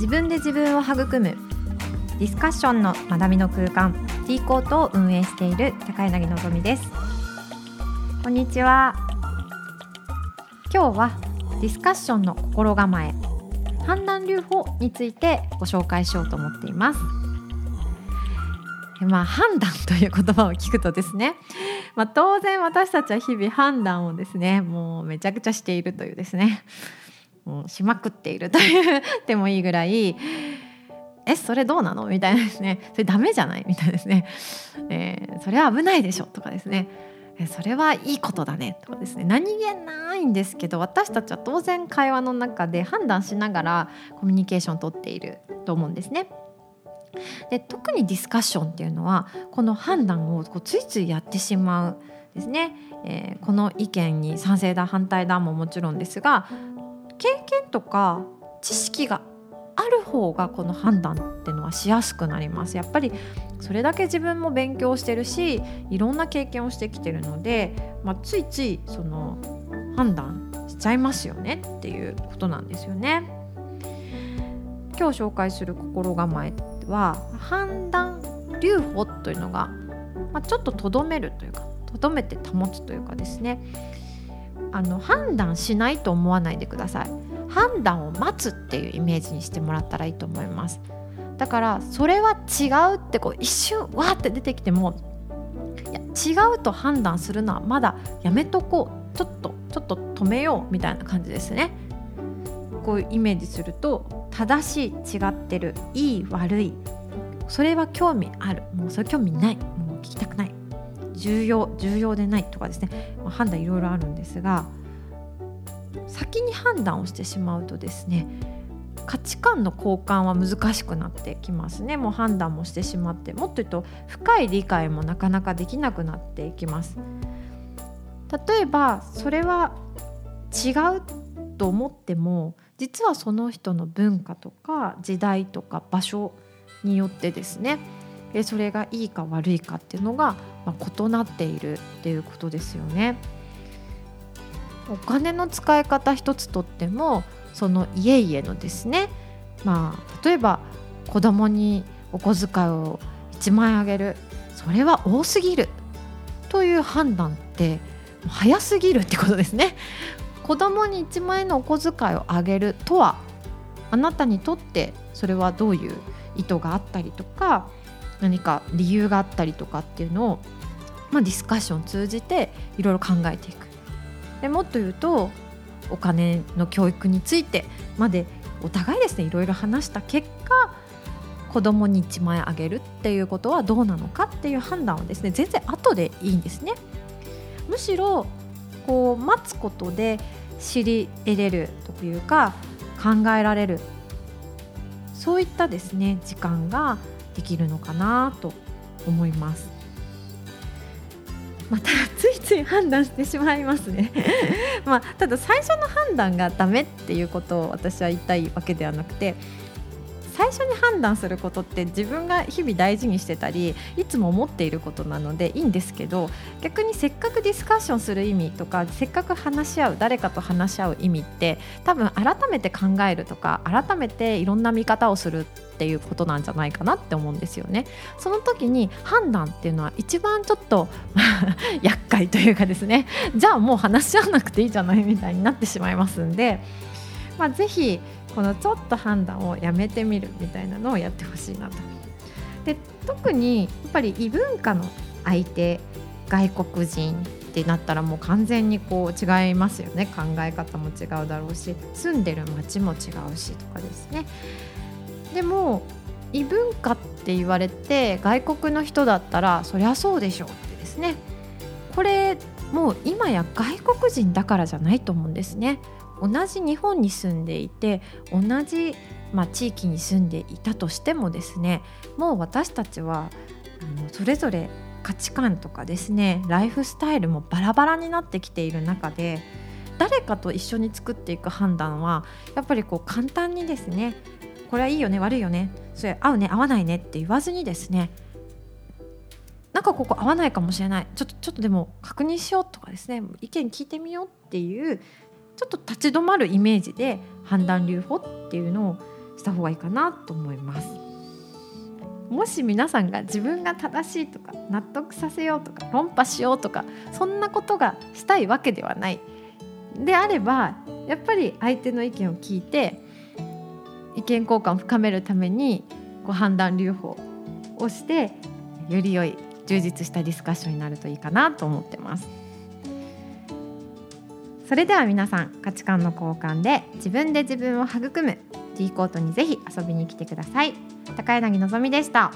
自分で自分を育む。ディスカッションの学びの空間。T コートを運営している高柳のぞみです。こんにちは。今日はディスカッションの心構え。判断留保についてご紹介しようと思っています。まあ判断という言葉を聞くとですね、まあ、当然私たちは日々判断をですねもうめちゃくちゃしているというですね。もうしまくっているというでもいいぐらいえそれどうなの？みたいなですねそれダメじゃない？みたいですね、えー、それは危ないでしょ？とかですね。えそれはいいことだねとかですね何気ないんですけど私たちは当然会話の中で判断しながらコミュニケーションをとっていると思うんですね。で特にディスカッションっていうのはこの判断をこうついついやってしまうですね、えー、この意見に賛成だ反対だももちろんですが経験とか知識がある方がこの判断っていうのはしやすくなりますやっぱりそれだけ自分も勉強してるしいろんな経験をしてきてるので、まあ、ついついその判断しちゃいますよねっていうことなんですよね。今日紹介する心構えは判断留保というのが、まあ、ちょっととどめるというかとどめて保つというかですねあの判断しないと思わないでください。判断を待つっていうイメージにしてもらったらいいと思います。だからそれは違うってこう一瞬わーって出てきても違うと判断するのはまだやめとこう。ちょっとちょっと止めようみたいな感じですね。こういうイメージすると正しい違ってるいい悪い。それは興味ある。もうそれ興味ない。もう聞きたくない。重要重要でないとかですね、まあ、判断いろいろあるんですが先に判断をしてしまうとですね価値観の交換は難しくなってきますね。もう判断もしてしまってもっと言うと深い理解もなかなかできなくなっていきます。例えばそれは違うと思っても実はその人の文化とか時代とか場所によってですねそれがいいか悪いかっていうのがま異なっているっていうことですよね。お金の使い方一つとってもその家々のですねまあ例えば子供にお小遣いを1万円あげる。それは多すぎる。という判断って早すぎるってことですね。子供に1万円のお小遣いをあげるとはあなたにとってそれはどういう意図があったりとか何か理由があったりとかっていうのを、まあ、ディスカッションを通じていろいろ考えていくでもっと言うとお金の教育についてまでお互いですねいろいろ話した結果子供に1万円あげるっていうことはどうなのかっていう判断はですね全然後でいいんですね。むしろこう待つことで知り得れるというか考えられるそういったですね時間ができるのかなと思います。またついつい判断してしまいますね まあ、ただ最初の判断がダメっていうことを私は言いたいわけではなくて最初に判断することって自分が日々大事にしてたりいつも思っていることなのでいいんですけど逆にせっかくディスカッションする意味とかせっかく話し合う誰かと話し合う意味って多分改めて考えるとか改めていろんな見方をするっていうことなんじゃないかなって思うんですよね。その時に判断っていうのは一番ちょっと 厄介というかですねじゃあもう話し合わなくていいじゃないみたいになってしまいますんで。まあ、ぜひこのちょっと判断をやめてみるみたいなのをやってほしいなと。で特にやっぱり異文化の相手外国人ってなったらもう完全にこう違いますよね考え方も違うだろうし住んでる街も違うしとかですね。でも異文化って言われて外国の人だったらそりゃそうでしょうってですねこれもう今や外国人だからじゃないと思うんですね同じ日本に住んでいて同じ、まあ、地域に住んでいたとしてもですねもう私たちはあのそれぞれ価値観とかですねライフスタイルもバラバラになってきている中で誰かと一緒に作っていく判断はやっぱりこう簡単にですねこれはいいよね悪いよねそれ合うね合わないねって言わずにですねなんかここ合わないかもしれないちょっとちょっとでも確認しようとかですね意見聞いてみようっていうちょっと立ち止まるイメージで判断留保っていうのをした方がいいかなと思います。もし皆さんが自分が正しいとか納得させようとか論破しようとかそんなことがしたいわけではない。であればやっぱり相手の意見を聞いて意見交換を深めるためにこう判断留保をしてより良い充実したディスカッションになるといいかなと思ってます。それでは皆さん価値観の交換で自分で自分を育む D コートにぜひ遊びに来てください。高柳のぞみでした。